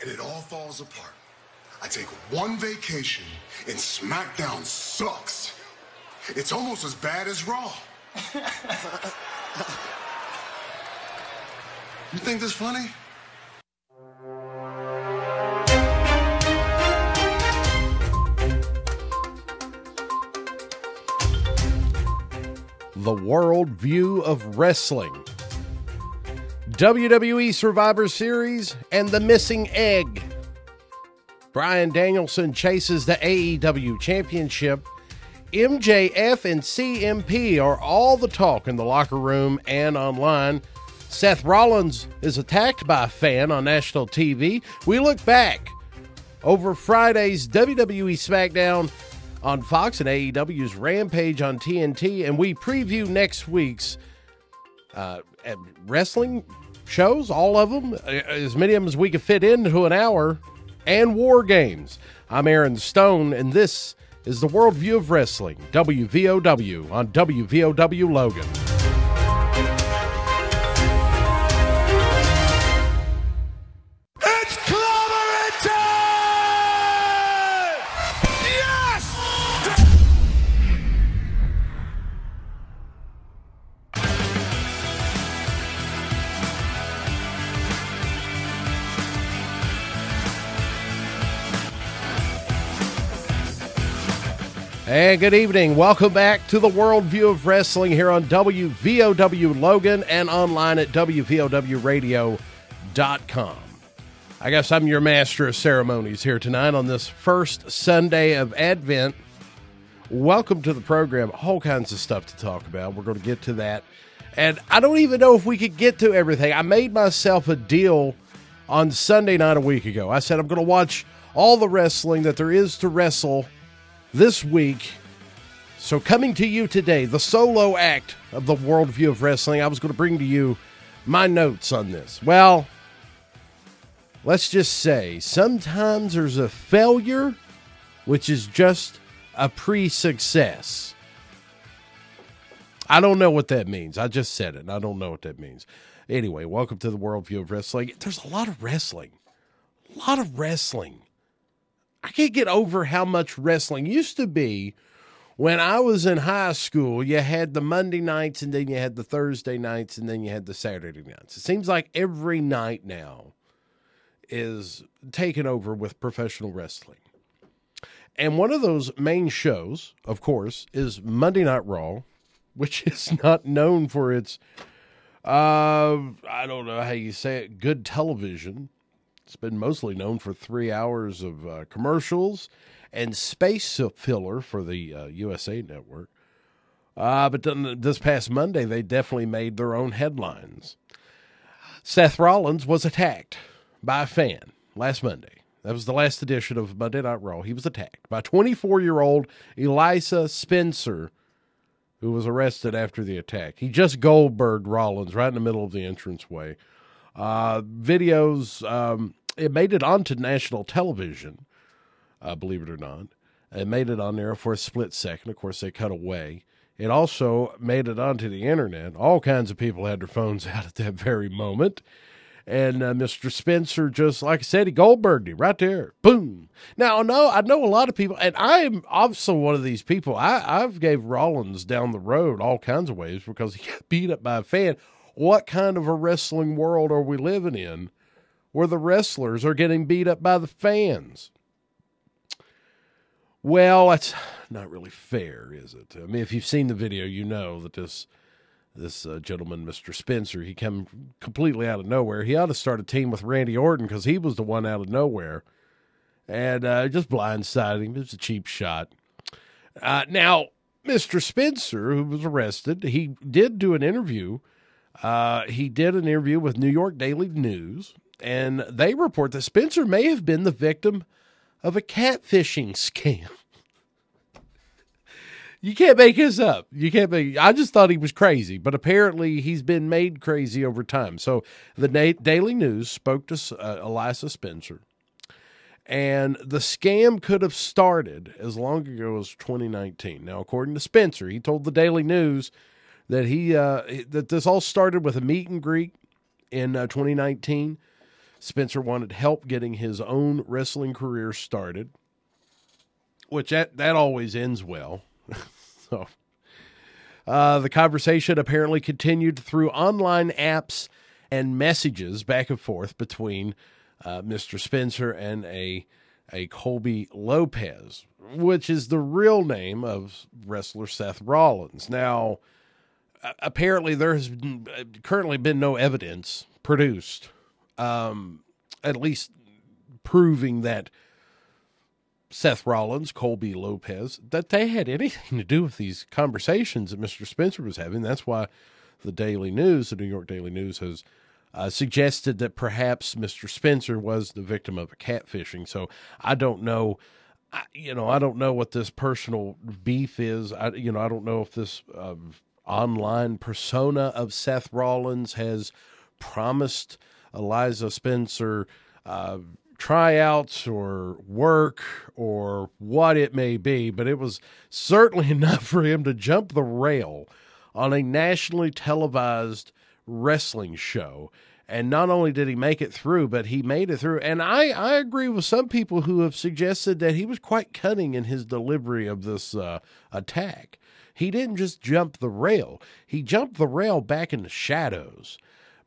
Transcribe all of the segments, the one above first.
and it all falls apart. I take one vacation, and SmackDown sucks. It's almost as bad as Raw. you think this funny? The World View of Wrestling. WWE Survivor Series and The Missing Egg. Bryan Danielson chases the AEW Championship. MJF and CMP are all the talk in the locker room and online. Seth Rollins is attacked by a fan on national TV. We look back over Friday's WWE SmackDown on Fox and AEW's Rampage on TNT, and we preview next week's uh, wrestling shows, all of them, uh, as many of them as we can fit into an hour, and war games. I'm Aaron Stone, and this is the Worldview of Wrestling, WVOW on WVOW Logan. And good evening. Welcome back to the Worldview of Wrestling here on WVOW Logan and online at WVOWradio.com. I guess I'm your master of ceremonies here tonight on this first Sunday of Advent. Welcome to the program. All kinds of stuff to talk about. We're going to get to that. And I don't even know if we could get to everything. I made myself a deal on Sunday night a week ago. I said I'm going to watch all the wrestling that there is to wrestle this week. So, coming to you today, the solo act of the worldview of wrestling, I was going to bring to you my notes on this. Well, let's just say sometimes there's a failure, which is just a pre success. I don't know what that means. I just said it, and I don't know what that means. Anyway, welcome to the worldview of wrestling. There's a lot of wrestling, a lot of wrestling. I can't get over how much wrestling used to be when I was in high school. You had the Monday nights, and then you had the Thursday nights, and then you had the Saturday nights. It seems like every night now is taken over with professional wrestling. And one of those main shows, of course, is Monday Night Raw, which is not known for its, uh, I don't know how you say it, good television. It's been mostly known for three hours of uh, commercials and space filler for the uh, USA Network. Uh, but then this past Monday, they definitely made their own headlines. Seth Rollins was attacked by a fan last Monday. That was the last edition of Monday Night Raw. He was attacked by 24 year old Elisa Spencer, who was arrested after the attack. He just Goldberg Rollins right in the middle of the entranceway. Uh, videos, um, it made it onto national television, uh, believe it or not. It made it on there for a split second. Of course, they cut away. It also made it onto the internet. All kinds of people had their phones out at that very moment. And uh, Mr. Spencer just, like I said, he Goldberged him right there. Boom. Now, no, I know a lot of people, and I'm also one of these people. I, I've gave Rollins down the road all kinds of ways because he got beat up by a fan what kind of a wrestling world are we living in where the wrestlers are getting beat up by the fans? Well, that's not really fair, is it? I mean, if you've seen the video, you know that this this uh, gentleman, Mr. Spencer, he came completely out of nowhere. He ought to start a team with Randy Orton because he was the one out of nowhere, and uh, just blindsided him. It was a cheap shot. Uh, now, Mr. Spencer, who was arrested, he did do an interview uh, he did an interview with New York Daily News, and they report that Spencer may have been the victim of a catfishing scam. you can't make this up. You can't make. I just thought he was crazy, but apparently he's been made crazy over time. So the Daily News spoke to uh, Elisa Spencer, and the scam could have started as long ago as 2019. Now, according to Spencer, he told the Daily News that he uh, that this all started with a meet and greet in uh, 2019. Spencer wanted help getting his own wrestling career started, which that, that always ends well. so uh, the conversation apparently continued through online apps and messages back and forth between uh, Mr. Spencer and a a Colby Lopez, which is the real name of wrestler Seth Rollins. Now, apparently, there has uh, currently been no evidence produced, um, at least proving that Seth Rollins, Colby Lopez, that they had anything to do with these conversations that Mr. Spencer was having. That's why the Daily News, the New York Daily News, has uh, suggested that perhaps Mr. Spencer was the victim of a catfishing. So I don't know. I, you know, I don't know what this personal beef is. I, you know, I don't know if this uh, online persona of Seth Rollins has promised Elisa Spencer uh, tryouts or work or what it may be, but it was certainly enough for him to jump the rail on a nationally televised wrestling show. And not only did he make it through, but he made it through. And I, I agree with some people who have suggested that he was quite cunning in his delivery of this uh, attack. He didn't just jump the rail, he jumped the rail back in the shadows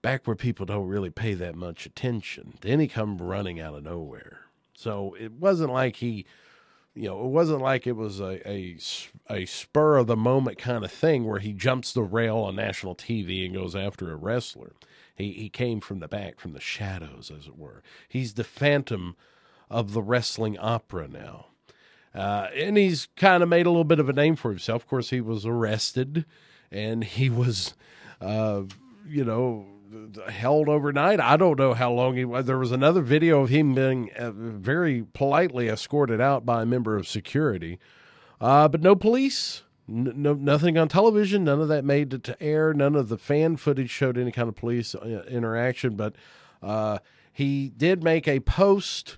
back where people don't really pay that much attention. Then he come running out of nowhere. So it wasn't like he, you know, it wasn't like it was a, a, a spur of the moment kind of thing where he jumps the rail on national TV and goes after a wrestler. He, he came from the back, from the shadows, as it were. He's the phantom of the wrestling opera now. Uh, and he's kind of made a little bit of a name for himself. Of course, he was arrested and he was, uh, you know, held overnight. I don't know how long he was. There was another video of him being uh, very politely escorted out by a member of security, uh, but no police, no nothing on television. None of that made it to air. None of the fan footage showed any kind of police uh, interaction. But uh, he did make a post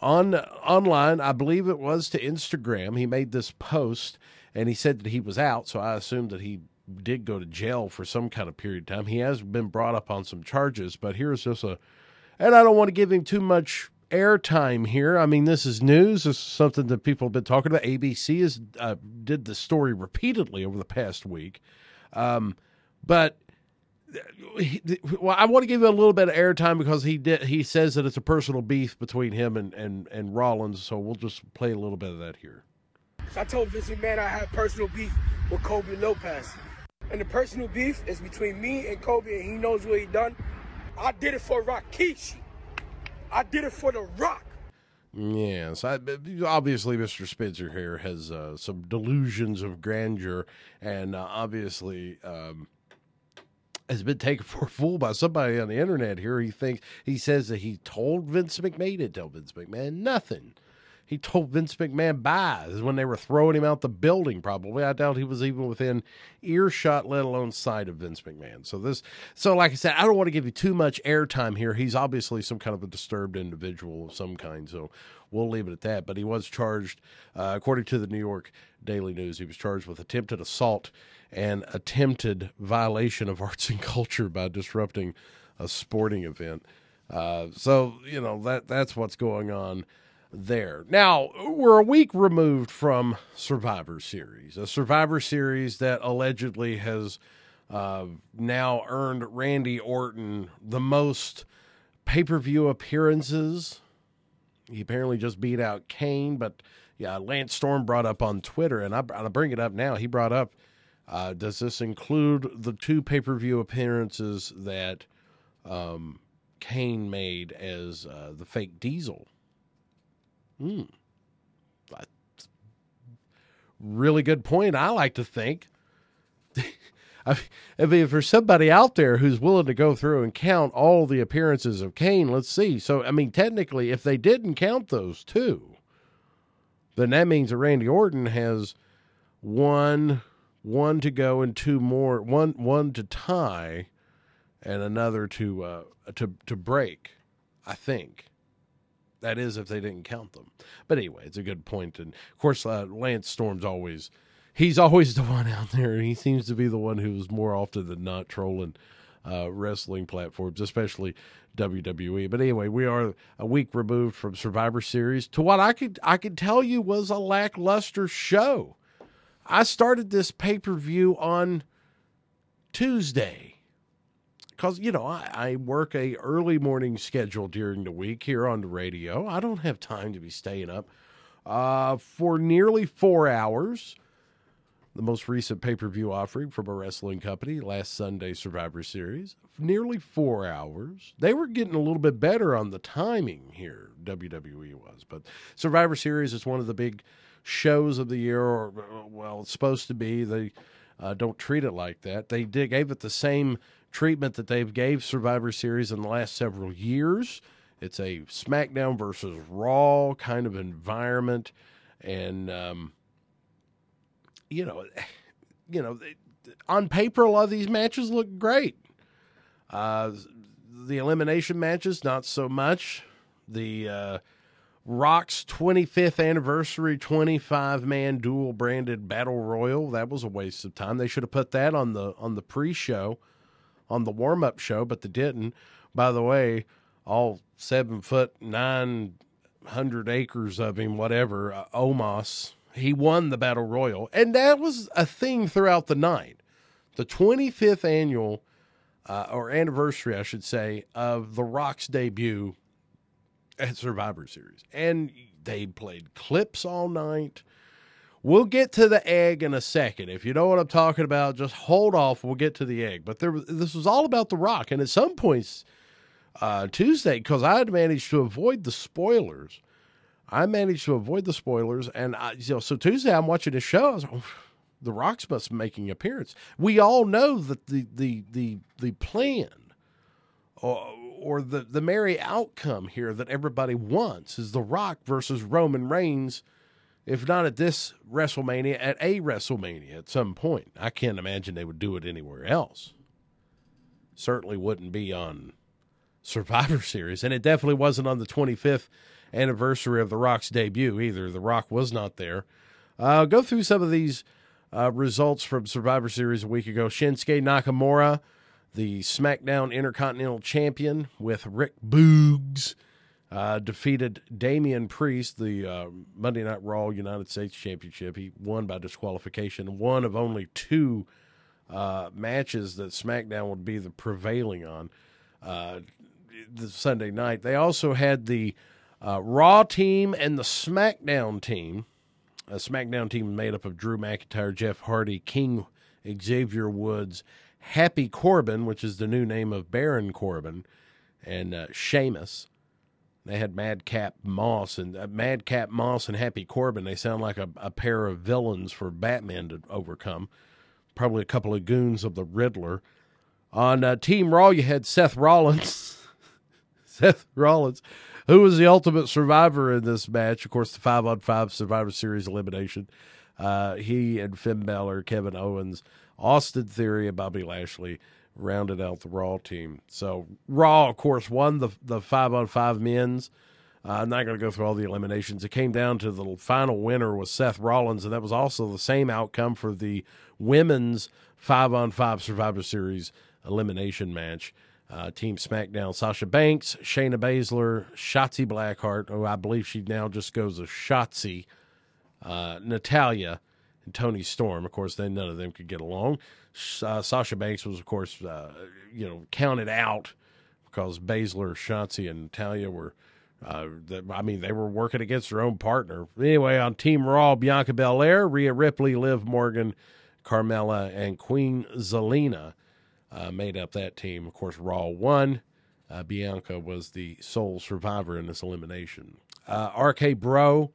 on online. I believe it was to Instagram. He made this post and he said that he was out. So I assumed that he did go to jail for some kind of period of time. He has been brought up on some charges, but here's just a, and I don't want to give him too much airtime here. I mean, this is news. This is something that people have been talking about. ABC has uh, did the story repeatedly over the past week, um, but. Well, I want to give you a little bit of airtime because he did. He says that it's a personal beef between him and, and, and Rollins, so we'll just play a little bit of that here. I told Vince McMahon I had personal beef with Colby Lopez. And the personal beef is between me and Colby, and he knows what he done. I did it for Rikishi. I did it for The Rock. Yes, I, obviously, Mr. Spencer here has uh, some delusions of grandeur, and uh, obviously um, has been taken for a fool by somebody on the internet. Here, he thinks he says that he told Vince McMahon, didn't tell Vince McMahon nothing he told Vince McMahon bye when they were throwing him out the building. Probably, I doubt he was even within earshot, let alone sight of Vince McMahon. So this, so like I said, I don't want to give you too much airtime here. He's obviously some kind of a disturbed individual of some kind. So we'll leave it at that. But he was charged, uh, according to the New York Daily News, he was charged with attempted assault and attempted violation of arts and culture by disrupting a sporting event. Uh, so you know that that's what's going on there. Now, we're a week removed from Survivor Series, a Survivor Series that allegedly has uh, now earned Randy Orton the most pay per view appearances. He apparently just beat out Kane, but yeah, Lance Storm brought up on Twitter, and I, I bring it up now. He brought up, uh, does this include the two pay per view appearances that um, Kane made as uh, the fake Diesel? Hmm. Really good point. I like to think. I mean, if there's somebody out there who's willing to go through and count all the appearances of Kane, let's see. So, I mean, technically, if they didn't count those two, then that means that Randy Orton has one one to go and two more one one to tie and another to uh, to to break. I think. That is, if they didn't count them. But anyway, it's a good point. And of course, uh, Lance Storm's always, he's always the one out there. He seems to be the one who's more often than not trolling uh, wrestling platforms, especially WWE. But anyway, we are a week removed from Survivor Series to what I could I could tell you was a lackluster show. I started this pay per view on Tuesday because you know I, I, work a early morning schedule during the week here on the radio. I don't have time to be staying up uh, for nearly four hours the most recent pay per view offering from a wrestling company, last Sunday Survivor Series, nearly four hours. They were getting a little bit better on the timing here, WWE was. But Survivor Series is one of the big shows of the year, or, well, it's supposed to be. They uh, don't treat it like that. They did, gave it the same treatment that they've gave Survivor Series in the last several years. It's a SmackDown versus Raw kind of environment, and um, you know, you know, on paper, a lot of these matches look great. Uh, the elimination matches, not so much. The uh, Rock's 25th anniversary 25 man dual branded battle royal, that was a waste of time. They should have put that on the on the pre-show, on the warm-up show, but they didn't. By the way, all seven foot nine hundred acres of him, whatever, uh, Omos he won the battle royal, and that was a thing throughout the night. The 25th annual uh, or anniversary, I should say, of The Rock's debut at Survivor Series, and they played clips all night. We'll get to the egg in a second. If you know what I'm talking about, just hold off. We'll get to the egg. But there, this was all about The Rock, and at some points uh, Tuesday, because I had managed to avoid the spoilers I managed to avoid the spoilers, and I, you know, so Tuesday I'm watching the show. I was like, the Rocks must be making an appearance. We all know that the the the the plan or, or the the merry outcome here that everybody wants is the Rock versus Roman Reigns. If not at this WrestleMania, at a WrestleMania at some point. I can't imagine they would do it anywhere else. Certainly wouldn't be on Survivor Series, and it definitely wasn't on the 25th anniversary of The Rock's debut either. The Rock was not there. Uh, go through some of these uh, results from Survivor Series a week ago. Shinsuke Nakamura, the SmackDown Intercontinental Champion, with Rick Boogs, uh, defeated Damian Priest, the uh, Monday Night Raw United States Championship. He won by disqualification, one of only two uh, matches that SmackDown would be the prevailing on uh, the Sunday night. They also had the uh, Raw team and the SmackDown team. A SmackDown team made up of Drew McIntyre, Jeff Hardy, King Xavier Woods, Happy Corbin, which is the new name of Baron Corbin, and uh. They had Madcap Moss and uh, Madcap Moss and Happy Corbin. They sound like a, a pair of villains for Batman to overcome. Probably a couple of goons of the Riddler. On uh, Team Raw, you had Seth Rollins. Seth Rollins who was the ultimate survivor in this match? Of course, the five on five Survivor Series elimination. Uh, he and Finn Balor, Kevin Owens, Austin Theory, and Bobby Lashley rounded out the Raw team. So Raw, of course, won the the five on five men's. Uh, I'm not going to go through all the eliminations. It came down to the final winner was Seth Rollins, and that was also the same outcome for the women's five on five Survivor Series elimination match. Uh, Team SmackDown, Sasha Banks, Shayna Baszler, Shotzi Blackheart, who I believe she now just goes as Shotzi, uh, Natalya, and Toni Storm. Of course, then none of them could get along. Uh, Sasha Banks was, of course, uh, you know, counted out because Baszler, Shotzi, and Natalya were. Uh, I mean, they were working against their own partner. Anyway, on Team Raw, Bianca Belair, Rhea Ripley, Liv Morgan, Carmella, and Queen Zelina uh, made up that team. Of course, Raw won. Uh, Bianca was the sole survivor in this elimination. Uh, RK Bro,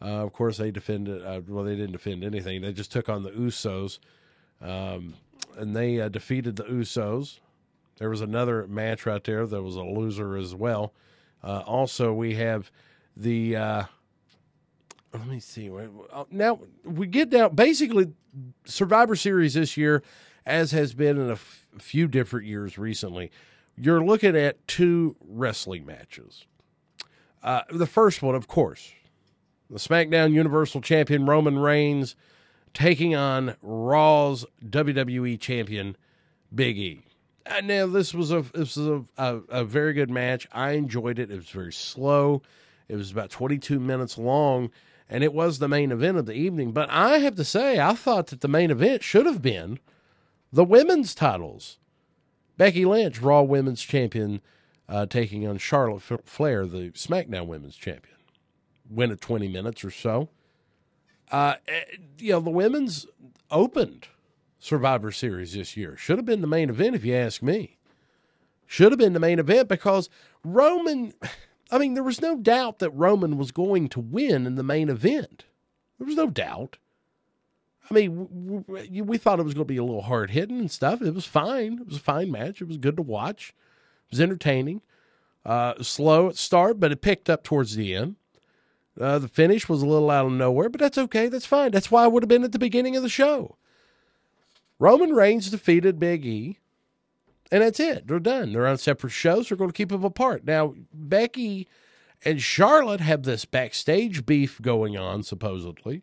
uh, of course, they defended. Uh, well, they didn't defend anything. They just took on the Usos, um, and they uh, defeated the Usos. There was another match right there that was a loser as well. also, we have the. let me see. Now we get down. Basically, Survivor Series this year as has been in a f- few different years recently, you're looking at two wrestling matches. Uh, the first one, of course, the SmackDown Universal Champion Roman Reigns taking on Raw's WWE Champion Big E. uh, now this was a this was a, a, a very good match. I enjoyed it. It was very slow. It was about 22 minutes long, and it was the main event of the evening. But I have to say, I thought that the main event should have been the women's titles. Becky Lynch, Raw Women's Champion, uh, taking on Charlotte Flair, the SmackDown Women's Champion. Win at 20 minutes or so. Uh, eh, you know, the women's opened Survivor Series this year. Should have been the main event, if you ask me. Should have been the main event because Roman, I mean, there was no doubt that Roman was going to win in the main event. There was no doubt. I mean, we, thought it was going to be a little hard hitting and stuff. It was fine. It was a fine match. It was good to watch. It was entertaining. Uh, slow at start, but it picked up towards the end. Uh, the finish was a little out of nowhere, but that's okay. That's fine. That's why I would have been at the beginning of the show. Roman Reigns defeated Big E, and that's it. They're done. They're on separate shows. They're going to keep them apart. Now, Becky and Charlotte have this backstage beef going on, supposedly.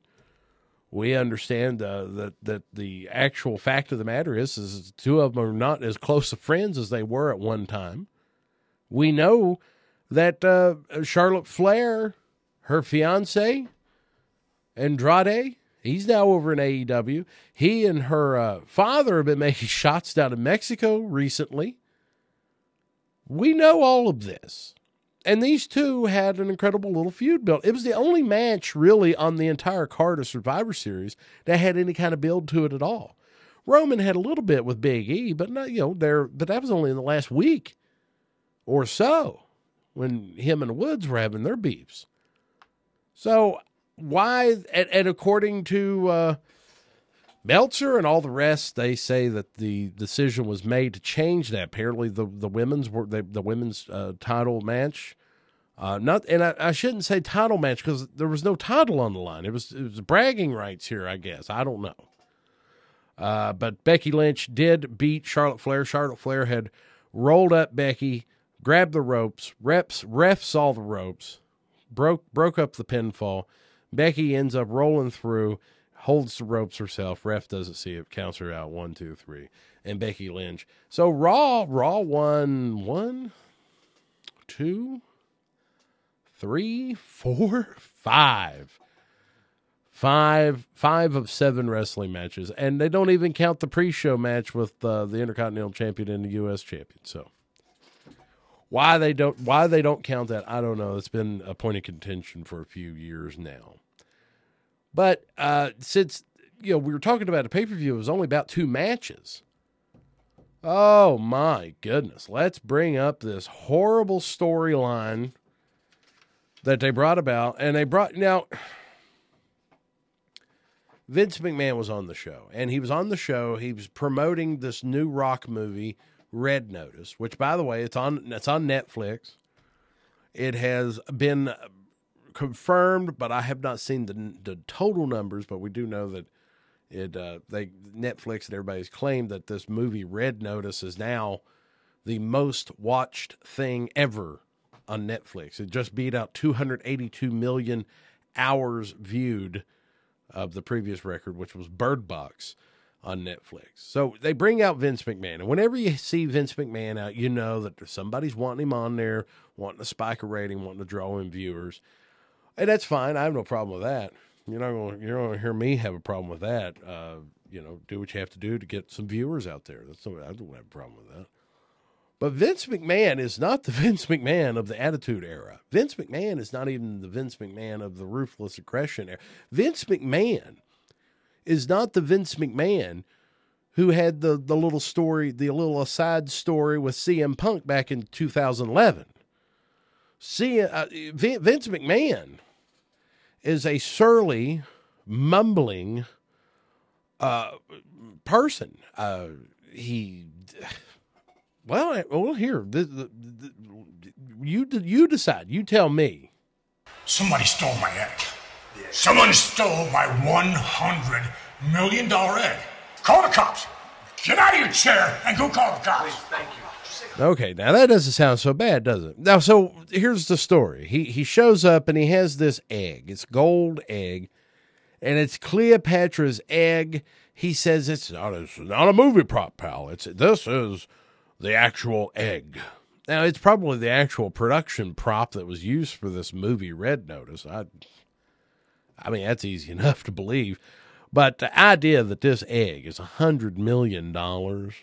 We understand uh, that that the actual fact of the matter is, is two of them are not as close of friends as they were at one time. We know that uh, Charlotte Flair, her fiance, Andrade, He's now over in AEW. He and her uh, father have been making shots down in Mexico recently. We know all of this. And these two had an incredible little feud built. It was the only match really on the entire card of Survivor Series that had any kind of build to it at all. Roman had a little bit with Big E, but not you know there. But that was only in the last week or so when him and Woods were having their beefs. So why and, and according to uh, Meltzer and all the rest, they say that the decision was made to change that. Apparently, the the women's were the, the women's uh, title match. Uh, not and I, I shouldn't say title match because there was no title on the line. It was it was bragging rights here, I guess. I don't know. Uh, but Becky Lynch did beat Charlotte Flair. Charlotte Flair had rolled up Becky, grabbed the ropes. Reps refs saw the ropes, broke broke up the pinfall Becky ends up rolling through, holds the ropes herself. Ref doesn't see it, counts her out one, two, three, and Becky Lynch. So Raw, Raw won one, two, three, four, five. Five, five of seven wrestling matches, and they don't even count the pre-show match with uh, the Intercontinental Champion and the U.S. Champion. So, why they don't why they don't count that, I don't know. It's been a point of contention for a few years now. But uh, since you know we were talking about a pay per view, it was only about two matches. Oh my goodness! Let's bring up this horrible storyline that they brought about, and they brought now. Vince McMahon was on the show, and he was on the show. He was promoting this new rock movie, Red Notice, which, by the way, it's on it's on Netflix. It has been confirmed, but I have not seen the the total numbers. But we do know that it uh, they Netflix and everybody's claimed that this movie Red Notice is now the most watched thing ever on Netflix. It just beat out 282 million hours viewed of the previous record, which was Bird Box on Netflix. So they bring out Vince McMahon. And whenever you see Vince McMahon out, you know that somebody's wanting him on there, wanting to spike a rating, wanting to draw in viewers. And that's fine. I have no problem with that. You're not going. You're to hear me have a problem with that. Uh, you know, do what you have to do to get some viewers out there. That's I don't have a problem with that. But Vince McMahon is not the Vince McMahon of the Attitude Era. Vince McMahon is not even the Vince McMahon of the Ruthless Aggression Era. Vince McMahon is not the Vince McMahon who had the the little story, the little aside story with CM Punk back in 2011. See, uh, Vince McMahon is a surly, mumbling uh, person. Uh, he, well, well, here, the, the, the, you you decide. You tell me. Somebody stole my egg. Someone stole my one hundred million dollar egg. Call the cops. Get out of your chair and go call the cops. Please, thank you. Okay, now that doesn't sound so bad, does it? Now, so here's the story. He he shows up and he has this egg. It's gold egg, and it's Cleopatra's egg. He says it's not it's not a movie prop, pal. It's this is the actual egg. Now, it's probably the actual production prop that was used for this movie, Red Notice. I, I mean, that's easy enough to believe. But the idea that this egg is a hundred million dollars,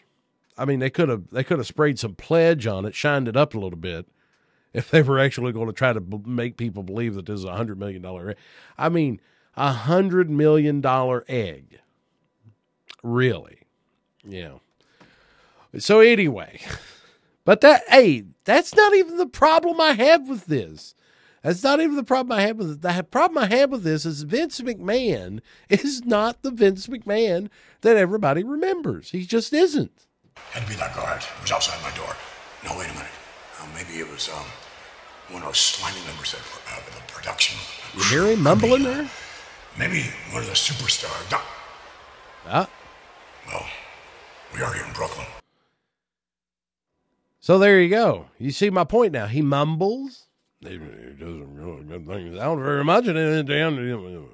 I mean, they could have they could have sprayed some pledge on it, shined it up a little bit, if they were actually going to try to make people believe that this is a hundred million dollar egg. I mean, a hundred million dollar egg, really, yeah. So anyway, but that hey, that's not even the problem I have with this. That's not even the problem I have with it. The problem I have with this is Vince McMahon is not the Vince McMahon that everybody remembers. He just isn't. Had to be that guard. He was outside my door. No, wait a minute. Uh, maybe it was um, one of those slimy members of uh, the production. You hear him mumbling there? Maybe one of the superstars. No. Ah. Well, we are here in Brooklyn. So there you go. You see my point now. He mumbles. He doesn't really good things out very much. And then,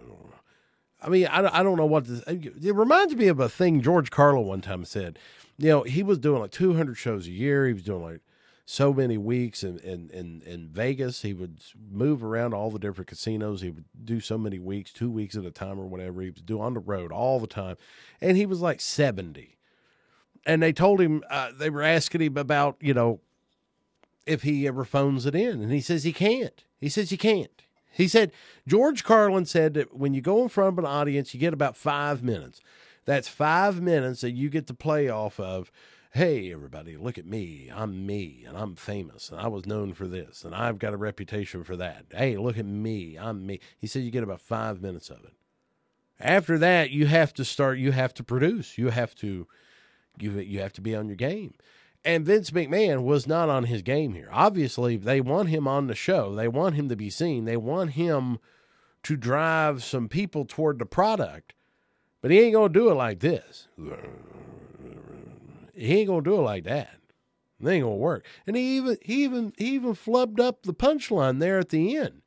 I mean, I, I don't know what this. It reminds me of a thing George Carlin one time said. You know, he was doing like 200 shows a year. He was doing like so many weeks in, in, in, in Vegas. He would move around all the different casinos. He would do so many weeks, two weeks at a time or whatever. He would do on the road all the time. And he was like 70 and they told him uh, they were asking him about you know if he ever phones it in. And he says he can't. He says you can't. He said george carlin said that when you go in front of an audience you get about five minutes. That's five minutes that you get to play off of hey everybody look at me. I'm me and i'm famous and i was known for this and i've got a reputation for that. Hey look at me. I'm me. He said you get about five minutes of it. After that you have to start you have to produce. You have to you you have to be on your game. And Vince McMahon was not on his game here. Obviously, they want him on the show. They want him to be seen. They want him to drive some people toward the product. But he ain't going to do it like this. He ain't going to do it like that. It ain't going to work. And he even he even he even flubbed up the punchline there at the end.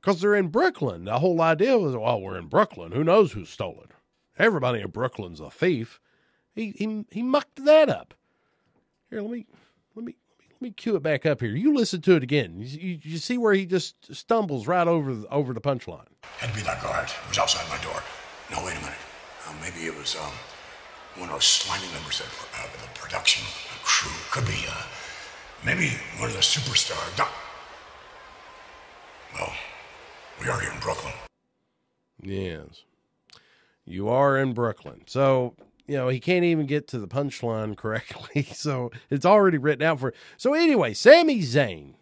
Cuz they're in Brooklyn. The whole idea was, well, we're in Brooklyn. Who knows who stole it? Everybody in Brooklyn's a thief. He he he mucked that up. Here, let me let me let me cue it back up here. You listen to it again. You, you, you see where he just stumbles right over the, over the punchline. Had to be that guard. He was outside my door. No, wait a minute. Uh, maybe it was um, one of those slimy members of uh, the production crew. Could be uh, maybe one of the superstars. No. Well, we are here in Brooklyn. Yes, you are in Brooklyn. So you know, he can't even get to the punchline correctly. So it's already written out for. So anyway, Sami Zayn,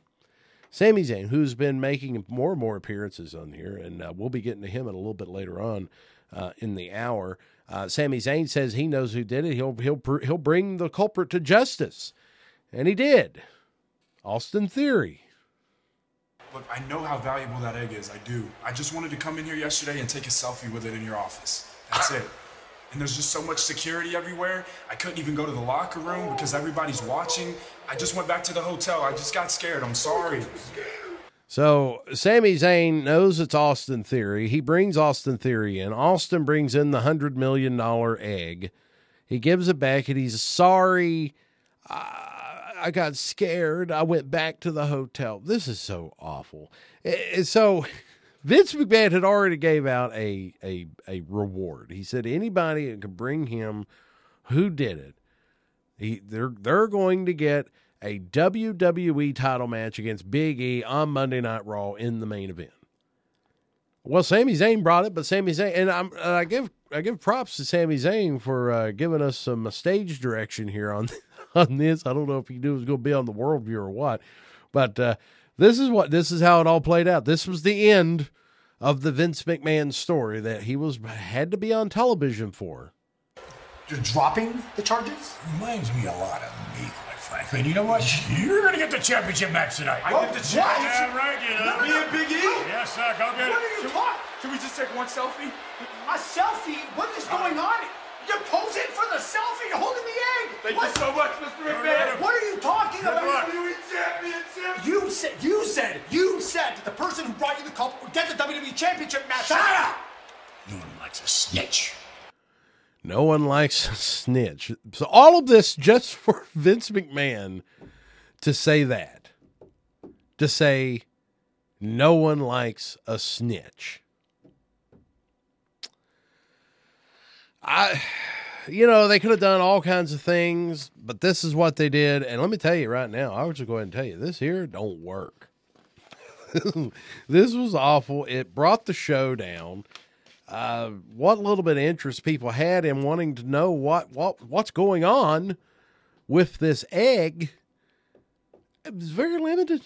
Sami Zayn, who's been making more and more appearances on here, and uh, we'll be getting to him in a little bit later on uh, in the hour. Uh, Sami Zayn says he knows who did it. He'll he'll he'll bring the culprit to justice, and he did. Austin Theory. Look, I know how valuable that egg is. I do. I just wanted to come in here yesterday and take a selfie with it in your office. That's it and there's just so much security everywhere. I couldn't even go to the locker room because everybody's watching. I just went back to the hotel. I just got scared. I'm sorry. So Sami Zayn knows it's Austin Theory. He brings Austin Theory in. Austin brings in the hundred million dollar egg. He gives it back, and he's sorry. I got scared. I went back to the hotel. This is so awful. So Vince McMahon had already gave out a a a reward. He said anybody that could bring him who did it, he they're they're going to get a WWE title match against Big E on Monday Night Raw in the main event. Well, Sami Zayn brought it, but Sami Zayn and, i give I give props to Sami Zayn for uh, giving us some stage direction here on on this. I don't know if he knew it was going to be on the World View or what, but. Uh, this is what this is how it all played out. This was the end of the Vince McMahon story that he was had to be on television for. You're dropping the charges? Reminds me a lot of me, quite frankly. And you know what? You're gonna get the championship match tonight. I get the championship. Yeah, right. You know. Me and Big E. Yes, sir. Go get What it. are you talking? Can we just take one selfie? A selfie? What is going on? You're posing for the selfie. You're holding the egg. Thank what? you so much, Mr. McMahon. What are you talking luck. about? WWE championship. You said, you said, you said that the person who brought you the cup would get the WWE Championship match. Shut up! No one likes a snitch. No one likes a snitch. So all of this just for Vince McMahon to say that. To say no one likes a snitch. I you know, they could have done all kinds of things, but this is what they did. And let me tell you right now, I will just go ahead and tell you this here don't work. this was awful. It brought the show down. Uh, what little bit of interest people had in wanting to know what, what what's going on with this egg, it was very limited.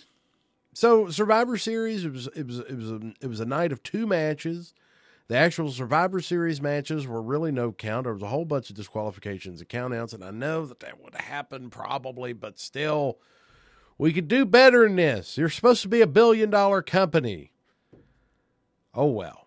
So Survivor Series, it was it was it was a, it was a night of two matches. The actual Survivor Series matches were really no count. There was a whole bunch of disqualifications and countouts, and I know that that would happen probably, but still, we could do better than this. You're supposed to be a billion dollar company. Oh well.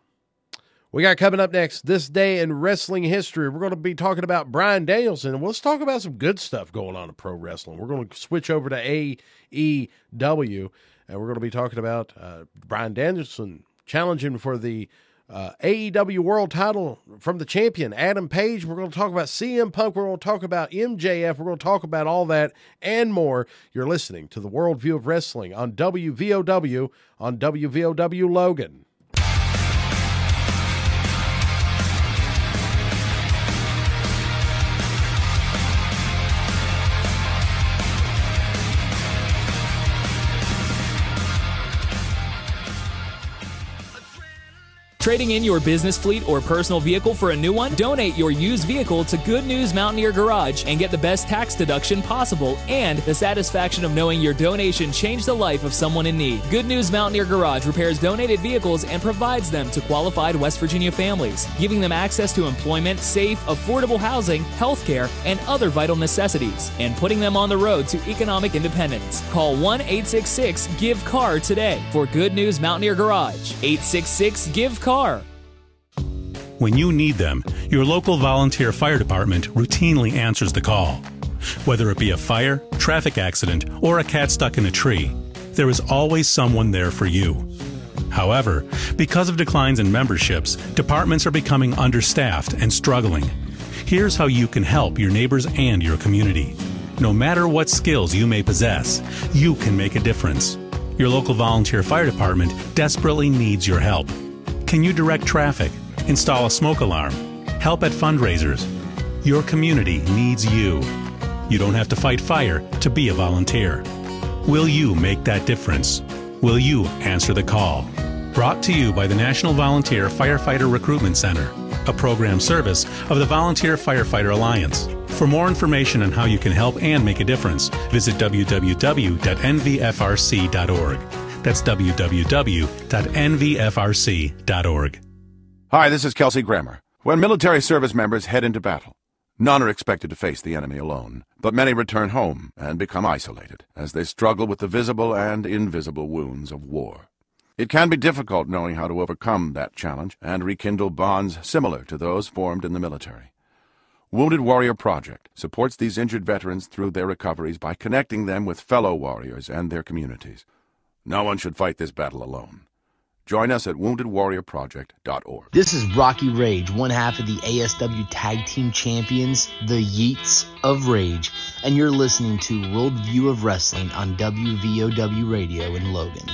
We got coming up next this day in wrestling history. We're going to be talking about Bryan Danielson, let's talk about some good stuff going on in pro wrestling. We're going to switch over to AEW, and we're going to be talking about uh, Bryan Danielson challenging for the uh, AEW World Title from the champion Adam Page. We're going to talk about CM Punk. We're going to talk about MJF. We're going to talk about all that and more. You're listening to the Worldview of Wrestling on WVOW on WVOW Logan. Trading in your business fleet or personal vehicle for a new one? Donate your used vehicle to Good News Mountaineer Garage and get the best tax deduction possible and the satisfaction of knowing your donation changed the life of someone in need. Good News Mountaineer Garage repairs donated vehicles and provides them to qualified West Virginia families, giving them access to employment, safe, affordable housing, healthcare, and other vital necessities, and putting them on the road to economic independence. Call 1 866 GIVE CAR today for Good News Mountaineer Garage. 866 GIVE CAR when you need them, your local volunteer fire department routinely answers the call. Whether it be a fire, traffic accident, or a cat stuck in a tree, there is always someone there for you. However, because of declines in memberships, departments are becoming understaffed and struggling. Here's how you can help your neighbors and your community. No matter what skills you may possess, you can make a difference. Your local volunteer fire department desperately needs your help. Can you direct traffic? Install a smoke alarm? Help at fundraisers? Your community needs you. You don't have to fight fire to be a volunteer. Will you make that difference? Will you answer the call? Brought to you by the National Volunteer Firefighter Recruitment Center, a program service of the Volunteer Firefighter Alliance. For more information on how you can help and make a difference, visit www.nvfrc.org. That's www.nvfrc.org. Hi, this is Kelsey Grammer. When military service members head into battle, none are expected to face the enemy alone, but many return home and become isolated as they struggle with the visible and invisible wounds of war. It can be difficult knowing how to overcome that challenge and rekindle bonds similar to those formed in the military. Wounded Warrior Project supports these injured veterans through their recoveries by connecting them with fellow warriors and their communities. No one should fight this battle alone. Join us at woundedwarriorproject.org. This is Rocky Rage, one half of the ASW Tag Team Champions, the Yeats of Rage, and you're listening to Worldview of Wrestling on WVOW Radio in Logan.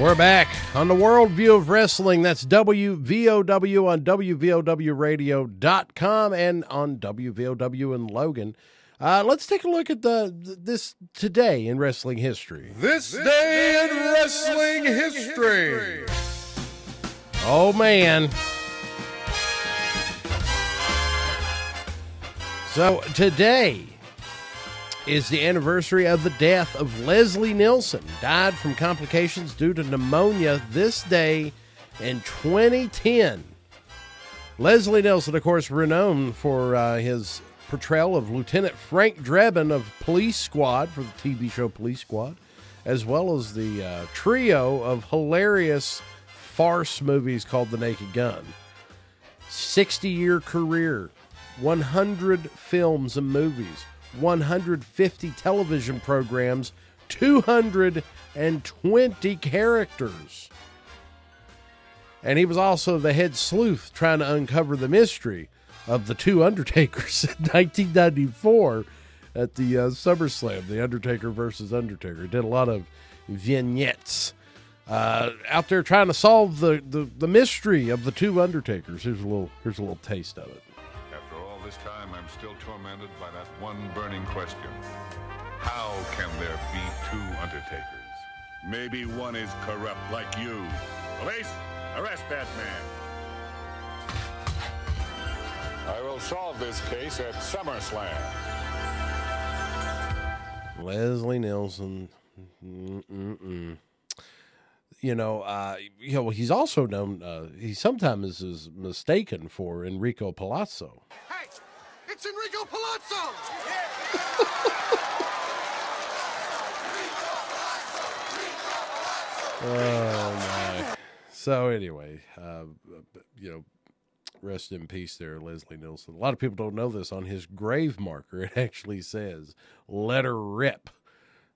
We're back on the Worldview of Wrestling. That's WVOW on WVOWradio.com and on WVOW in Logan. Uh, let's take a look at the this today in wrestling history. This, this day, in wrestling, wrestling history. history. Oh man. So today is the anniversary of the death of Leslie Nielsen. Died from complications due to pneumonia this day in 2010. Leslie Nielsen, of course, renowned for uh, his portrayal of Lieutenant Frank Drebin of Police Squad for the TV show Police Squad, as well as the uh, trio of hilarious farce movies called The Naked Gun. 60 year career, 100 films and movies, 150 television programs, 220 characters. And he was also the head sleuth trying to uncover the mystery of the two Undertakers in 1994 at the uh, SummerSlam, The Undertaker versus Undertaker. Did a lot of vignettes uh, out there trying to solve the, the, the mystery of the two Undertakers. Here's a little here's a little taste of it. After all this time, I'm still tormented by that one burning question. How can there be two Undertakers? Maybe one is corrupt like you. Police, arrest that man. I will solve this case at SummerSlam. Leslie Nielsen. Mm-mm-mm. You know, uh, you know, he's also known. Uh, he sometimes is mistaken for Enrico Palazzo. Hey, it's Enrico Palazzo! Oh my! So anyway, uh, you know, rest in peace, there, Leslie Nielsen. A lot of people don't know this. On his grave marker, it actually says "Let her rip."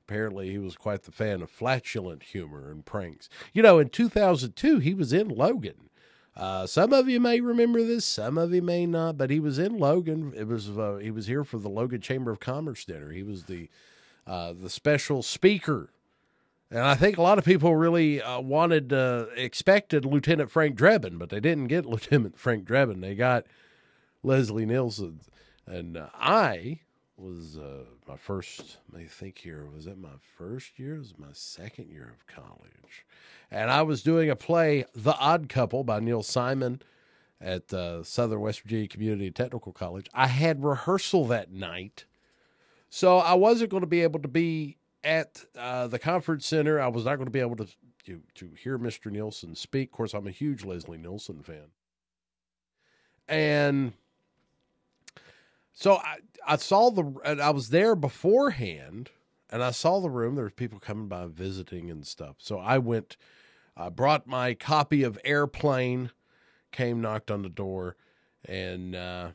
Apparently, he was quite the fan of flatulent humor and pranks. You know, in 2002, he was in Logan. Uh, some of you may remember this, some of you may not, but he was in Logan. It was uh, he was here for the Logan Chamber of Commerce dinner. He was the uh, the special speaker, and I think a lot of people really uh, wanted uh, expected Lieutenant Frank Drebin, but they didn't get Lieutenant Frank Drebin. They got Leslie Nielsen, and uh, I was uh, my first. Let me think here. Was it my first year? It was my second year of college, and I was doing a play, The Odd Couple, by Neil Simon, at uh, Southern West Virginia Community Technical College. I had rehearsal that night, so I wasn't going to be able to be at uh, the conference center. I was not going to be able to, to to hear Mr. Nielsen speak. Of course, I'm a huge Leslie Nielsen fan, and so I, I saw the, I was there beforehand and I saw the room. There was people coming by visiting and stuff. So I went, I brought my copy of Airplane, came, knocked on the door, and uh,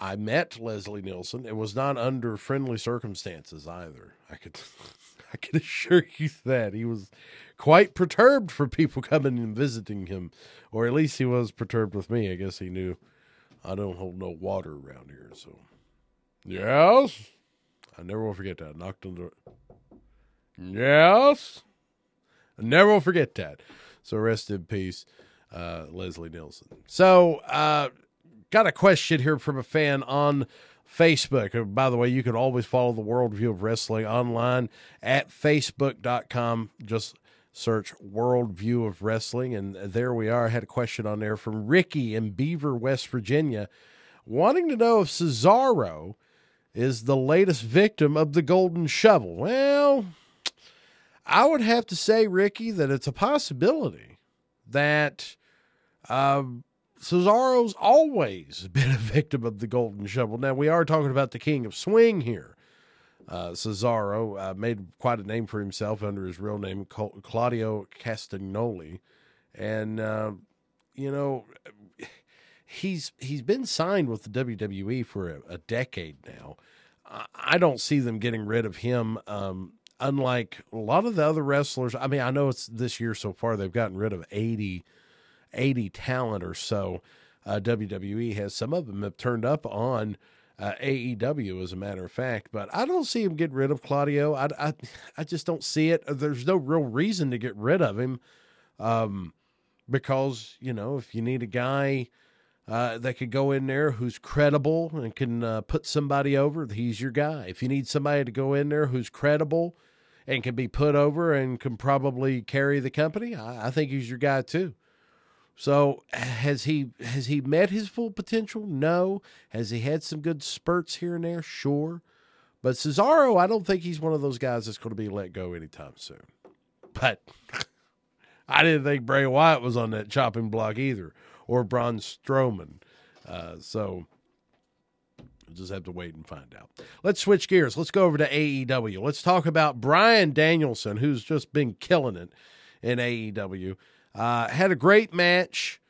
I met Leslie Nielsen. It was not under friendly circumstances either. I could, I can assure you that he was quite perturbed for people coming and visiting him, or at least he was perturbed with me. I guess he knew I don't hold no water around here, so. Yes. I never will forget that. I knocked on the door. Yes. I never will forget that. So rest in peace, uh, Leslie Nielsen. So, uh, got a question here from a fan on Facebook. Uh, By the way, you can always follow the Worldview of Wrestling online at facebook.com. Just search Worldview of Wrestling. And there we are. I had a question on there from Ricky in Beaver, West Virginia, wanting to know if Cesaro is the latest victim of the Golden Shovel. Well, I would have to say, Ricky, that it's a possibility that um, Cesaro's always been a victim of the Golden Shovel. Now, we are talking about the King of Swing here. Uh, Cesaro uh, made quite a name for himself under his real name, Claudio Castagnoli, and uh, you know he's he's been signed with the WWE for a, a decade now. I don't see them getting rid of him. Um, unlike a lot of the other wrestlers, I mean, I know it's this year so far they've gotten rid of 80, 80 talent or so. Uh, WWE has some of them have turned up on uh, AEW, as a matter of fact. But I don't see him getting rid of Claudio. I, I, I just don't see it. There's no real reason to get rid of him, um, because you know if you need a guy uh, that could go in there who's credible and can uh, put somebody over, he's your guy. If you need somebody to go in there who's credible and can be put over and can probably carry the company, I, I think he's your guy too. So has he has he met his full potential? No. Has he had some good spurts here and there? Sure. But Cesaro, I don't think he's one of those guys that's going to be let go anytime soon. But I didn't think Bray Wyatt was on that chopping block either, or Braun Strowman. Uh, so we'll just have to wait and find out. Let's switch gears. Let's go over to AEW. Let's talk about Bryan Danielson, who's just been killing it in AEW. Uh, had a great match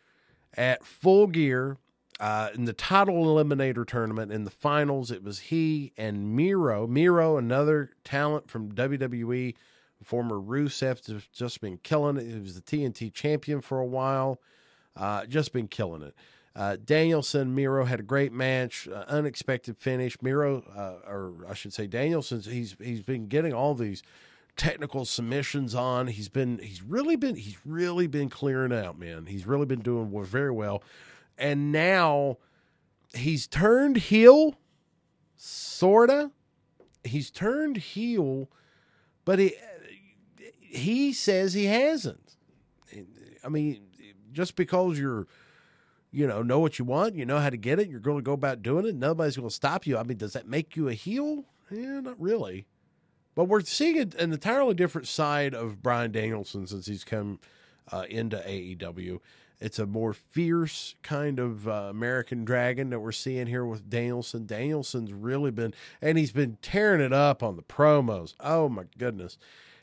at Full Gear uh, in the title eliminator tournament. In the finals, it was he and Miro. Miro, another talent from WWE, Former Rusev just been killing it. He was the TNT champion for a while. Uh, just been killing it. Uh, Danielson, Miro had a great match, uh, unexpected finish. Miro, uh, or I should say, Danielson, he's he's been getting all these technical submissions on. He's been he's really been he's really been clearing out, man. He's really been doing very well, and now he's turned heel, sorta. He's turned heel, but he he says he hasn't. I mean, just because you're you know, know what you want, you know how to get it, you're going to go about doing it, nobody's going to stop you. I mean, does that make you a heel? Yeah, not really. But we're seeing an entirely different side of Bryan Danielson since he's come uh, into AEW. It's a more fierce kind of uh, American dragon that we're seeing here with Danielson. Danielson's really been, and he's been tearing it up on the promos. Oh my goodness.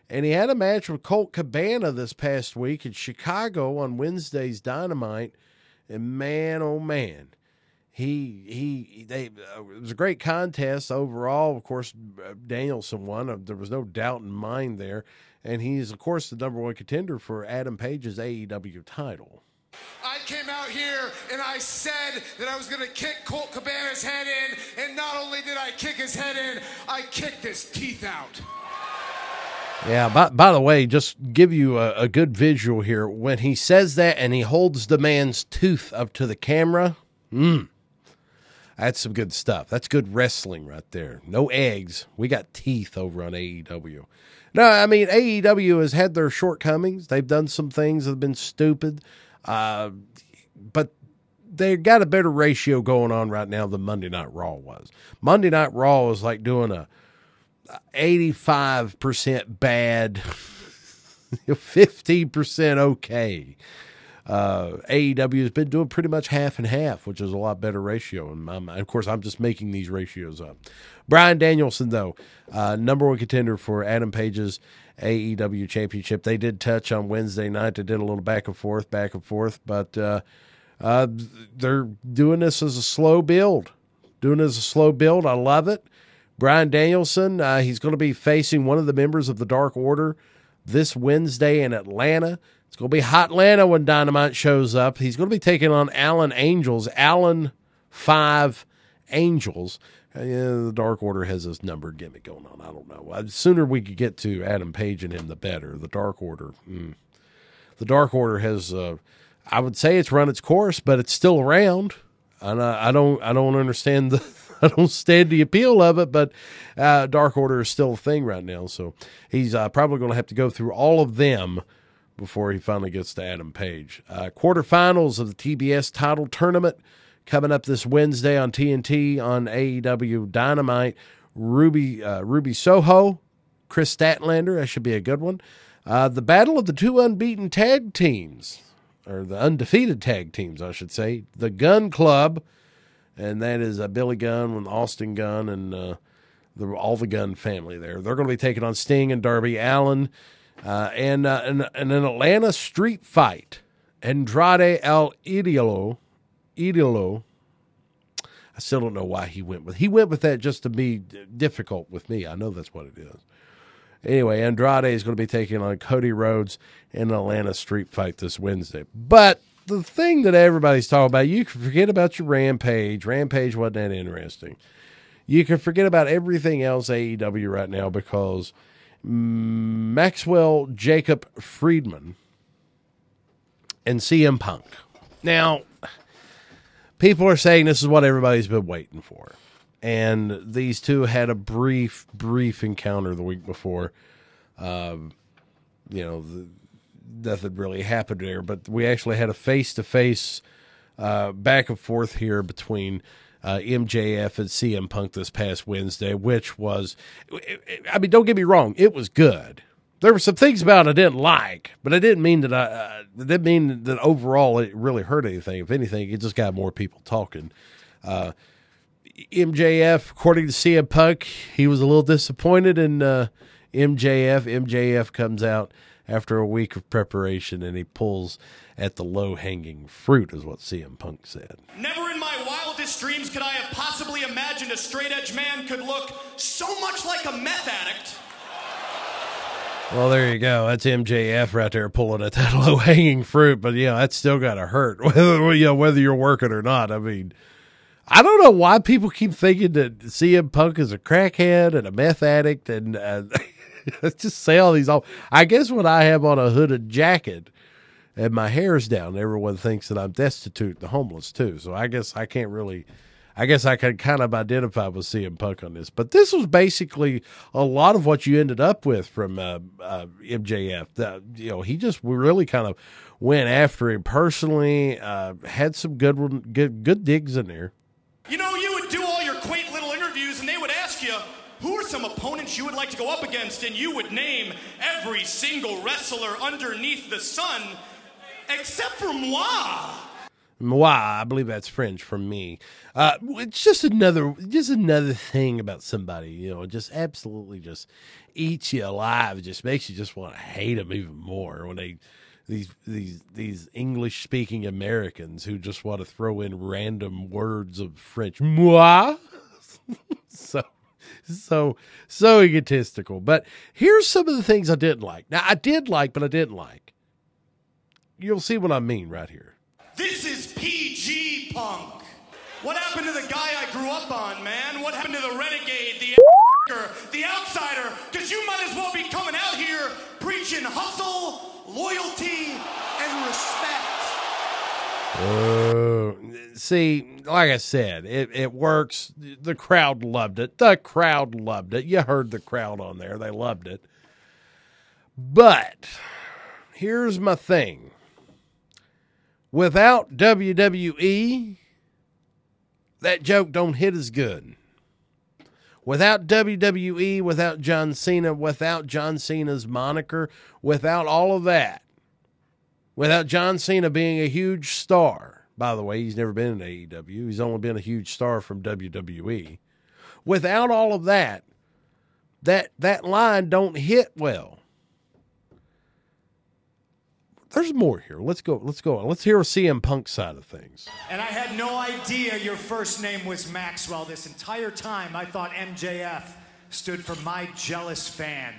And he had a match with Colt Cabana this past week in Chicago on Wednesday's Dynamite. And man, oh man, he he they uh, it was a great contest overall. Of course, uh, Danielson won. Uh, there was no doubt in mind there, and he's of course the number one contender for Adam Page's AEW title. I came out here and I said that I was going to kick Colt Cabana's head in, and not only did I kick his head in, I kicked his teeth out. Yeah, by, by the way, just give you a, a, good visual here. When he says that and he holds the man's tooth up to the camera, mm, that's some good stuff. That's good wrestling right there. No eggs. We got teeth over on AEW. No, I mean, AEW has had their shortcomings. They've done some things that have been stupid, uh, but they've got a better ratio going on right now than Monday Night Raw was. Monday Night Raw was like doing a 85% bad, 15% okay. Uh, AEW has been doing pretty much half and half, which is a lot better ratio. And I'm, of course, I'm just making these ratios up. Bryan Danielson, though, uh, number one contender for Adam Page's AEW championship. They did touch on Wednesday night. They did a little back and forth, back and forth, but uh, uh they're doing this as a slow build. Doing as a slow build. I love it. Bryan Danielson, uh, he's going to be facing one of the members of the Dark Order this Wednesday in Atlanta. It's going to be Hotlanta when Dynamite shows up. He's going to be taking on Alan Angels. Alan Five Angels. Uh, yeah, the Dark Order has this number gimmick going on. I don't know. The sooner we could get to Adam Page and him, the better. The Dark Order. Mm. The Dark Order has, uh, I would say, it's run its course, but it's still around. And I, I don't, I don't understand the I don't stand the appeal of it, but uh, Dark Order is still a thing right now. So he's uh, probably going to have to go through all of them before he finally gets to Adam Page. Uh, quarterfinals of the TBS title tournament coming up this Wednesday on TNT on AEW Dynamite. Ruby uh, Ruby Soho, Kris Statlander. That should be a good one. Uh, the battle of the two unbeaten tag teams, or the undefeated tag teams, I should say. The Gunn Club and that is uh, Billy Gunn with Austin Gunn and uh, the, all the Gunn family there. They're going to be taking on Sting and Darby Allin, uh, and, uh, an Atlanta street fight. Andrade El Idolo, Idolo. I still don't know why he went with. He went with that just to be difficult with me. I know that's what it is. Anyway, Andrade is going to be taking on Cody Rhodes in an Atlanta street fight this Wednesday. But the thing that everybody's talking about, you can forget about your Rampage. Rampage wasn't that interesting. You can forget about everything else AEW right now because Maxwell Jacob Friedman and CM Punk. Now, people are saying this is what everybody's been waiting for. And these two had a brief, brief encounter the week before. Um, you know, the, nothing really happened there, but we actually had a face to face back and forth here between uh, MJF and CM Punk this past Wednesday, which was, I mean, don't get me wrong, it was good. There were some things about it I didn't like, but I didn't mean that I uh, didn't mean that overall it really hurt anything. If anything, it just got more people talking. Uh, MJF, according to CM Punk, he was a little disappointed in uh, MJF. MJF comes out after a week of preparation and he pulls at the low hanging fruit, is what CM Punk said. Never in my wildest dreams could I have possibly imagined a straight edge man could look so much like a meth addict. Well, there you go. That's MJF right there pulling at that low hanging fruit. But yeah, that's still got to hurt whether you know, whether you're working or not. I mean, I don't know why people keep thinking that CM Punk is a crackhead and a meth addict and uh, let's just say all these. All I guess when I have on a hooded jacket and my hair's down, everyone thinks that I'm destitute the homeless too. So I guess I can't really. I guess I can kind of identify with CM Punk on this, but this was basically a lot of what you ended up with from uh, uh, MJF. The, you know, he just really kind of went after him personally. Uh, had some good good good digs in there. You know, you would do all your quaint little interviews, and they would ask you, who are some opponents you would like to go up against? And you would name every single wrestler underneath the sun, except for moi. Moi, I believe that's French for me. Uh, it's just another, just another thing about somebody, you know, just absolutely just eats you alive. It just makes you just want to hate them even more when they, these these these English speaking Americans who just want to throw in random words of French. Moi, so so so egotistical. But here's some of the things I didn't like. Now I did like, but I didn't like. You'll see what I mean right here. This is PG Punk. What happened to the guy I grew up on, man? What happened to the renegade, the the outsider? Because you might as well be coming out here preaching hustle, loyalty, and respect. Uh, see, like I said, it, it works. The crowd loved it. The crowd loved it. You heard the crowd on there. They loved it. But here's my thing without WWE, that joke don't hit as good. Without WWE, without John Cena, without John Cena's moniker, without all of that, without John Cena being a huge star, by the way, he's never been in AEW, he's only been a huge star from WWE. Without all of that, that that line don't hit well there's more here. Let's go. Let's go on. Let's hear a CM Punk side of things. And I had no idea your first name was Maxwell. This entire time, I thought MJF stood for my jealous fan.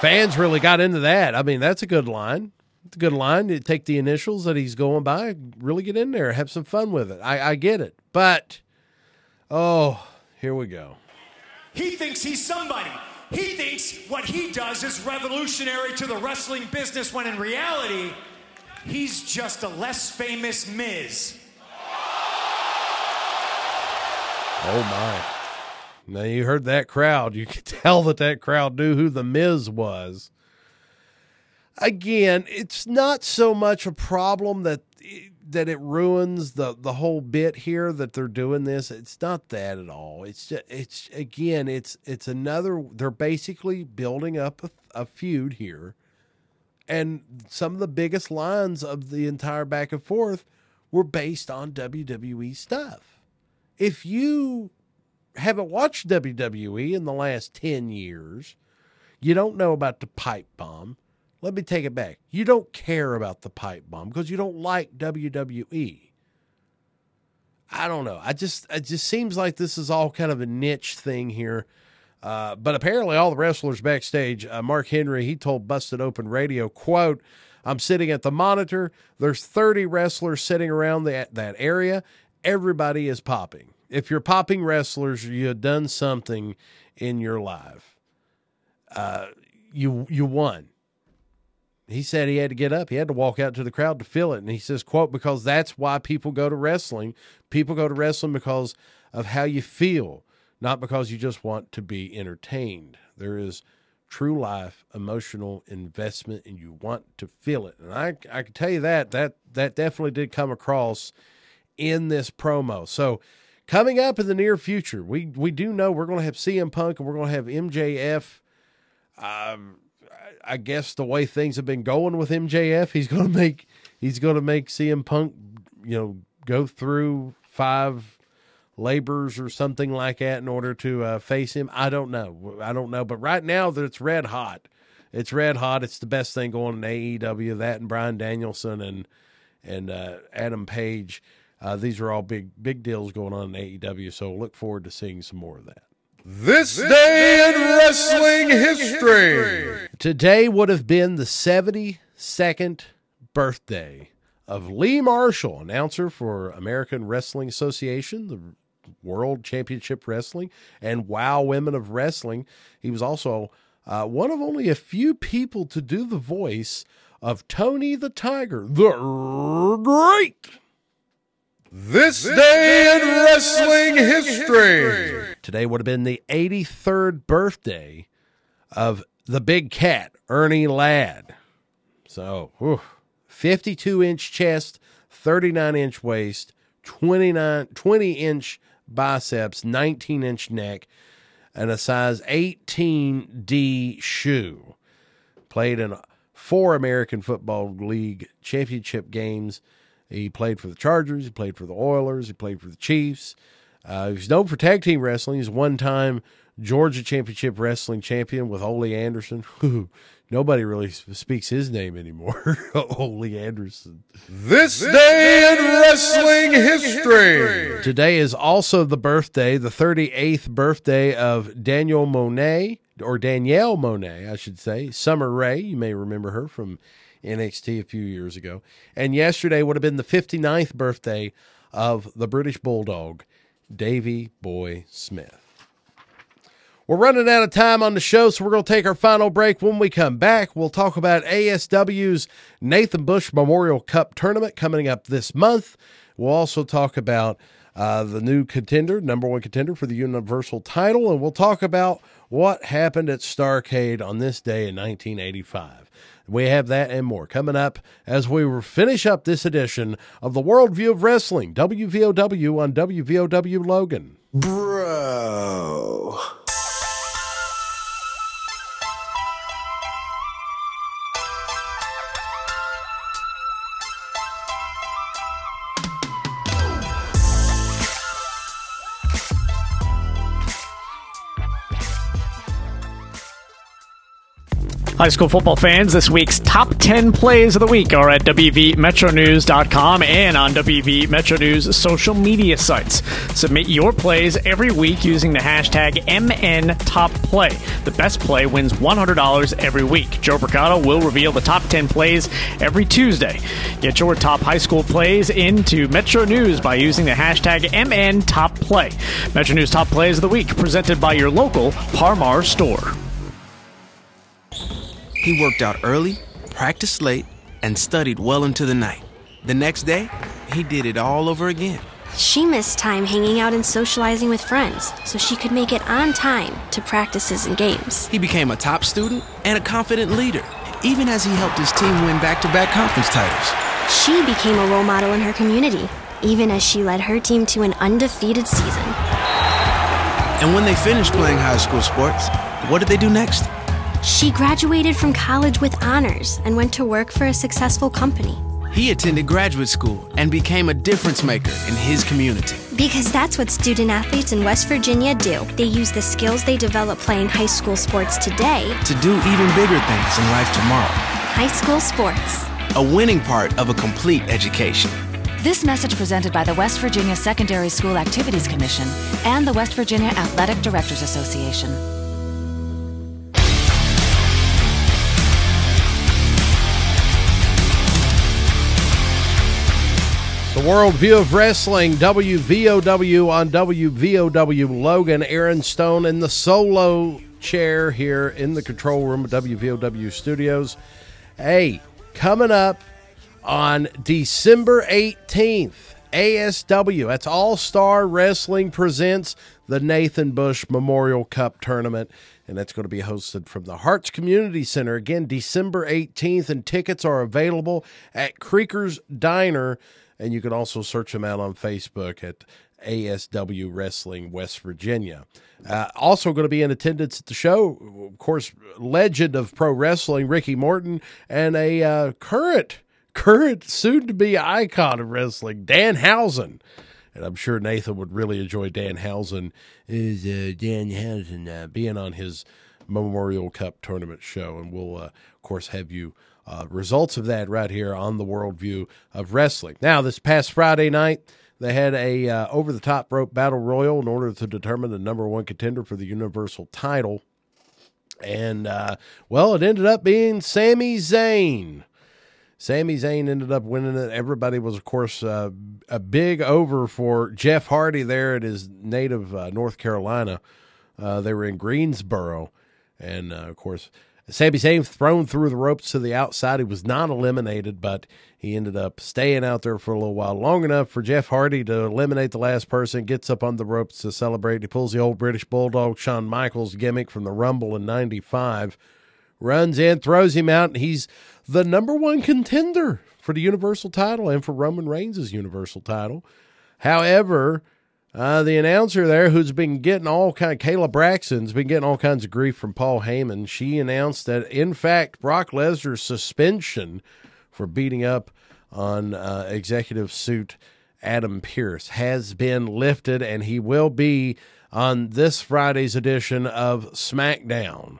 Fans really got into that. I mean, that's a good line. It's a good line. to take the initials that he's going by, really get in there, have some fun with it. I, I get it. But, oh, here we go. He thinks he's somebody. He thinks what he does is revolutionary to the wrestling business when in reality, he's just a less famous Miz. Oh my. Now you heard that crowd. You could tell that that crowd knew who the Miz was. Again, it's not so much a problem that that it ruins the the whole bit here that they're doing this. It's not that at all. It's just it's again it's it's another. They're basically building up a, a feud here, and some of the biggest lines of the entire back and forth were based on WWE stuff. If you haven't watched WWE in the last 10 years, you don't know about the pipe bomb. Let me take it back. You don't care about the pipe bomb because you don't like WWE. I don't know. I just it just seems like this is all kind of a niche thing here. Uh, but apparently, all the wrestlers backstage, uh, Mark Henry, he told Busted Open Radio, "quote I'm sitting at the monitor. There's 30 wrestlers sitting around that that area. Everybody is popping. If you're popping wrestlers, you have done something in your life. Uh, you you won he said he had to get up. He had to walk out to the crowd to feel it. And he says, quote, because that's why people go to wrestling. People go to wrestling because of how you feel, not because you just want to be entertained. There is true life emotional investment and you want to feel it. And I I can tell you that that that definitely did come across in this promo. So coming up in the near future, we we do know we're going to have CM Punk and we're going to have MJF um I guess the way things have been going with MJF, he's to make he's to make CM Punk, you know, go through five labors or something like that in order to uh, face him. I don't know. I don't know. But right now, that it's red hot. It's red hot. It's the best thing going in AEW. That and Bryan Danielson and and uh, Adam Page. Uh, these are all big big deals going on in AEW. So look forward to seeing some more of that. This day in wrestling history. Today would have been the 72nd birthday of Lee Marshall, announcer for American Wrestling Association, the World Championship Wrestling, and Wow Women of Wrestling. He was also uh, one of only a few people to do the voice of Tony the Tiger, the Great. This day in wrestling history. Today would have been the 83rd birthday of the big cat, Ernie Ladd. So, whew, 52 inch chest, 39 inch waist, 29, 20 inch biceps, 19 inch neck, and a size 18D shoe. Played in four American Football League championship games. He played for the Chargers, he played for the Oilers, he played for the Chiefs. Uh, he's known for tag team wrestling. He's one time Georgia Championship Wrestling champion with Ole Anderson. Nobody really speaks his name anymore. Ole Anderson. This day in wrestling history. Today is also the birthday, the 38th birthday of Daniel Monet, or Danielle Moinet, I should say. Summer Rae, you may remember her from NXT a few years ago. And yesterday would have been the 59th birthday of the British Bulldog, Davy Boy Smith. We're running out of time on the show, so we're going to take our final break. When we come back, we'll talk about ASW's Nathan Bush Memorial Cup tournament coming up this month. We'll also talk about uh, the new contender, number one contender for the Universal title, and we'll talk about what happened at Starcade on this day in 1985. We have that and more coming up as we finish up this edition of the Worldview of Wrestling, WVOW on WVOW Logan. Bro. High school football fans, this week's top 10 plays of the week are at WVMetroNews.com and on WV Metro News social media sites. Submit your plays every week using the hashtag MNTopPlay. The best play wins $100 every week. Joe Bricado will reveal the top 10 plays every Tuesday. Get your top high school plays into Metro News by using the hashtag MNTopPlay. Metro News Top Plays of the Week, presented by your local Par Mar store. He worked out early, practiced late, and studied well into the night. The next day, he did it all over again. She missed time hanging out and socializing with friends so she could make it on time to practices and games. He became a top student and a confident leader, even as he helped his team win back to back conference titles. She became a role model in her community, even as she led her team to an undefeated season. And when they finished playing high school sports, what did they do next? She graduated from college with honors and went to work for a successful company. He attended graduate school and became a difference maker in his community. Because that's what student athletes in West Virginia do. They use the skills they develop playing high school sports today to do even bigger things in life tomorrow. High school sports. A winning part of a complete education. This message presented by the West Virginia Secondary School Activities Commission and the West Virginia Athletic Directors Association. The World View of Wrestling, WVOW on WVOW Logan, Aaron Stone in the solo chair here in the control room of WVOW Studios. Hey, coming up on December 18th, ASW, that's All Star Wrestling presents the Nathan Bush Memorial Cup Tournament. And that's going to be hosted from the Harts Community Center again, December 18th. And tickets are available at Creekers Diner and you can also search them out on Facebook at ASW Wrestling West Virginia. Uh, also going to be in attendance at the show, of course, legend of pro wrestling Ricky Morton and a uh, current, current, soon to be icon of wrestling, Danhausen. And I'm sure Nathan would really enjoy Danhausen is uh, Danhausen uh, being on his Memorial Cup tournament show, and we'll uh, of course have you uh, results of that right here on the worldview of wrestling. Now, this past Friday night, They had a uh, over the top rope battle royal in order to determine the number one contender for the Universal title. And uh, well, it ended up being Sami Zayn. Sami Zayn ended up winning it. Everybody was, of course, uh, a big over for Jeff Hardy there at his native uh, North Carolina. Uh, they were in Greensboro, and uh, of course, Sami Zayn thrown through the ropes to the outside. He was not eliminated, but he ended up staying out there for a little while, long enough for Jeff Hardy to eliminate the last person. Gets up on the ropes to celebrate. He pulls the old British Bulldog Shawn Michaels gimmick from the Rumble in '95 runs in, throws him out, and he's the number one contender for the Universal title and for Roman Reigns' Universal title. However, uh, the announcer there, who's been getting all kind of Kayla Braxton's been getting all kinds of grief from Paul Heyman. She announced that in fact Brock Lesnar's suspension for beating up on uh, executive suit Adam Pearce has been lifted, and he will be on this Friday's edition of SmackDown.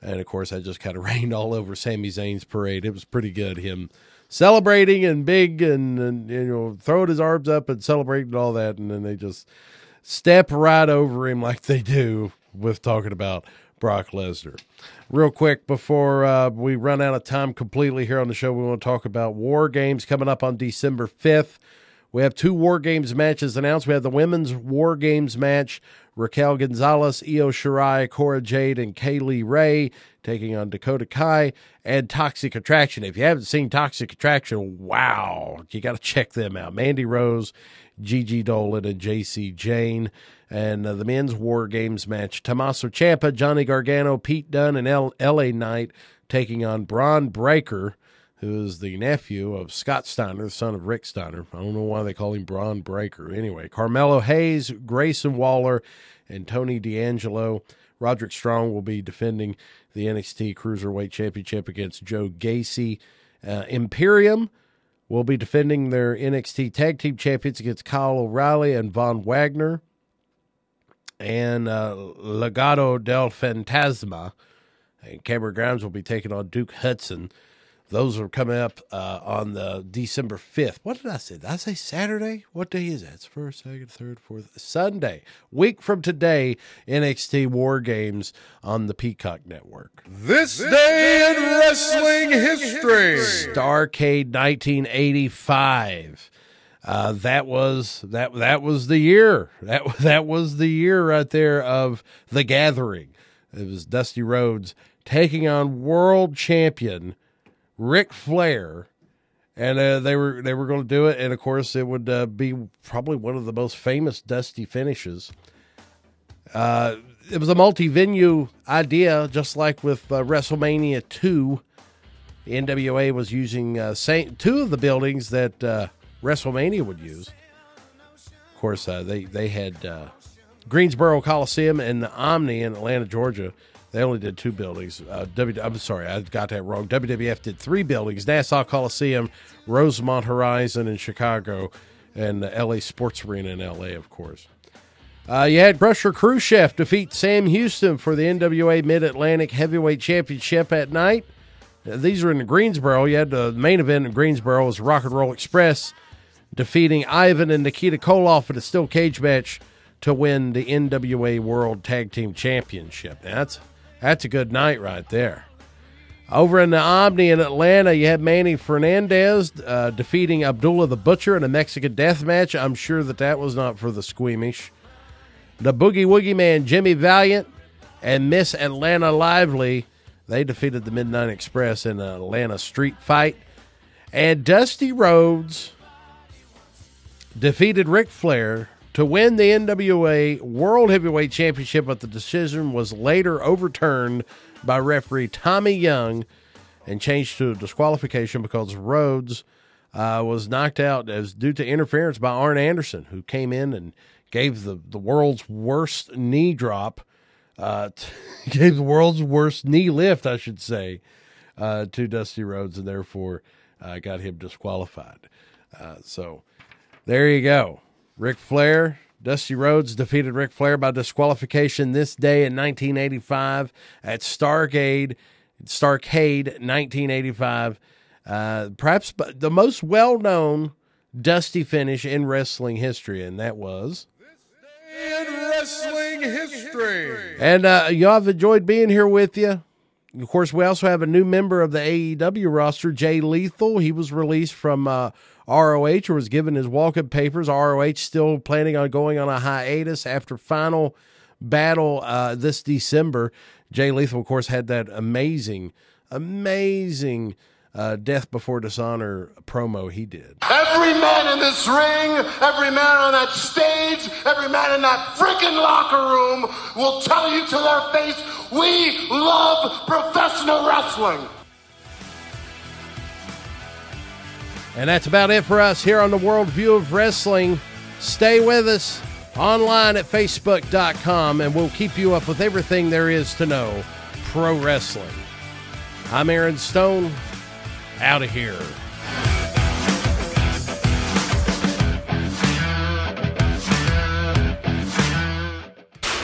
And of course, I just kind of rained all over Sami Zayn's parade. It was pretty good. Him celebrating and big and, and you know throwing his arms up and celebrating all that, and then they just step right over him like they do with talking about Brock Lesnar. Real quick before uh, we run out of time completely here on the show, we want to talk about War Games coming up on December fifth. We have two War Games matches announced. We have the women's War Games match Raquel Gonzalez, Io Shirai, Cora Jade, and Kay Lee Ray taking on Dakota Kai and Toxic Attraction. If you haven't seen Toxic Attraction, wow, you got to check them out. Mandy Rose, Gigi Dolan, and Jacy Jayne. And uh, the men's War Games match Tommaso Ciampa, Johnny Gargano, Pete Dunne, and L- LA Knight taking on Bron Breakker who is the nephew of Scott Steiner, the son of Rick Steiner. I don't know why they call him Bron Breakker. Anyway, Carmelo Hayes, Grayson Waller, and Tony D'Angelo. Roderick Strong will be defending the NXT Cruiserweight Championship against Joe Gacy. Uh, Imperium will be defending their NXT Tag Team Champions against Kyle O'Reilly and Von Wagner. And uh, Legado del Fantasma. And Cameron Grimes will be taking on Duke Hudson. Those are coming up uh, on the December 5th. What did I say? Did I say Saturday? What day is that? It's first, second, third, fourth. Sunday. Week from today, NXT War Games on the Peacock Network. This, this day in wrestling history. Starcade 1985. Uh, that was that that was the year. That that was the year right there of the gathering. It was Dusty Rhodes taking on world champion Ric Flair, and uh, they were they were going to do it, and of course it would uh, be probably one of the most famous Dusty finishes. Uh, it was a multi-venue idea, just like with uh, WrestleMania two. The NWA was using uh, same, two of the buildings that uh, WrestleMania would use. Of course, they they had Greensboro Coliseum and the Omni in Atlanta, Georgia they only did two buildings. Uh, w, I'm sorry, I got that wrong. WWF did three buildings: Nassau Coliseum, Rosemont Horizon in Chicago, and the LA Sports Arena in LA, of course. Uh, you had Crusher Khrushchev defeat Sam Houston for the NWA Mid Atlantic Heavyweight Championship at night. Uh, these are in Greensboro. You had the main event in Greensboro was Rock and Roll Express defeating Ivan and Nikita Koloff in a steel cage match to win the NWA World Tag Team Championship. That's that's a good night right there. Over in the Omni in Atlanta, you had Manny Fernandez uh, defeating Abdullah the Butcher in a Mexican death match. I'm sure that that was not for the squeamish. The Boogie Woogie Man, Jimmy Valiant, and Miss Atlanta Lively, they defeated the Midnight Express in an Atlanta street fight. And Dusty Rhodes defeated Ric Flair to win the NWA World Heavyweight Championship, but the decision was later overturned by referee Tommy Young and changed to disqualification because Rhodes uh, was knocked out as due to interference by Arn Anderson, who came in and gave the, the world's worst knee drop, uh, gave the world's worst knee lift, I should say, uh, to Dusty Rhodes, and therefore uh, got him disqualified. Uh, so there you go. Ric Flair, Dusty Rhodes defeated Ric Flair by disqualification this day in 1985 at Starcade, Starcade 1985. Uh, perhaps the most well known dusty finish in wrestling history, and that was. In wrestling history. And uh, y'all have enjoyed being here with you. Of course, we also have a new member of the AEW roster, Jay Lethal. He was released from uh, ROH was given his walk-up papers. ROH still planning on going on a hiatus after final battle uh, this December. Jay Lethal, of course, had that amazing, amazing uh, Death Before Dishonor promo he did. Every man in this ring, every man on that stage, every man in that freaking locker room will tell you to their face, we love professional wrestling. And that's about it for us here on the World View of Wrestling. Stay with us online at facebook.com and we'll keep you up with everything there is to know pro wrestling. I'm Aaron Stone, out of here.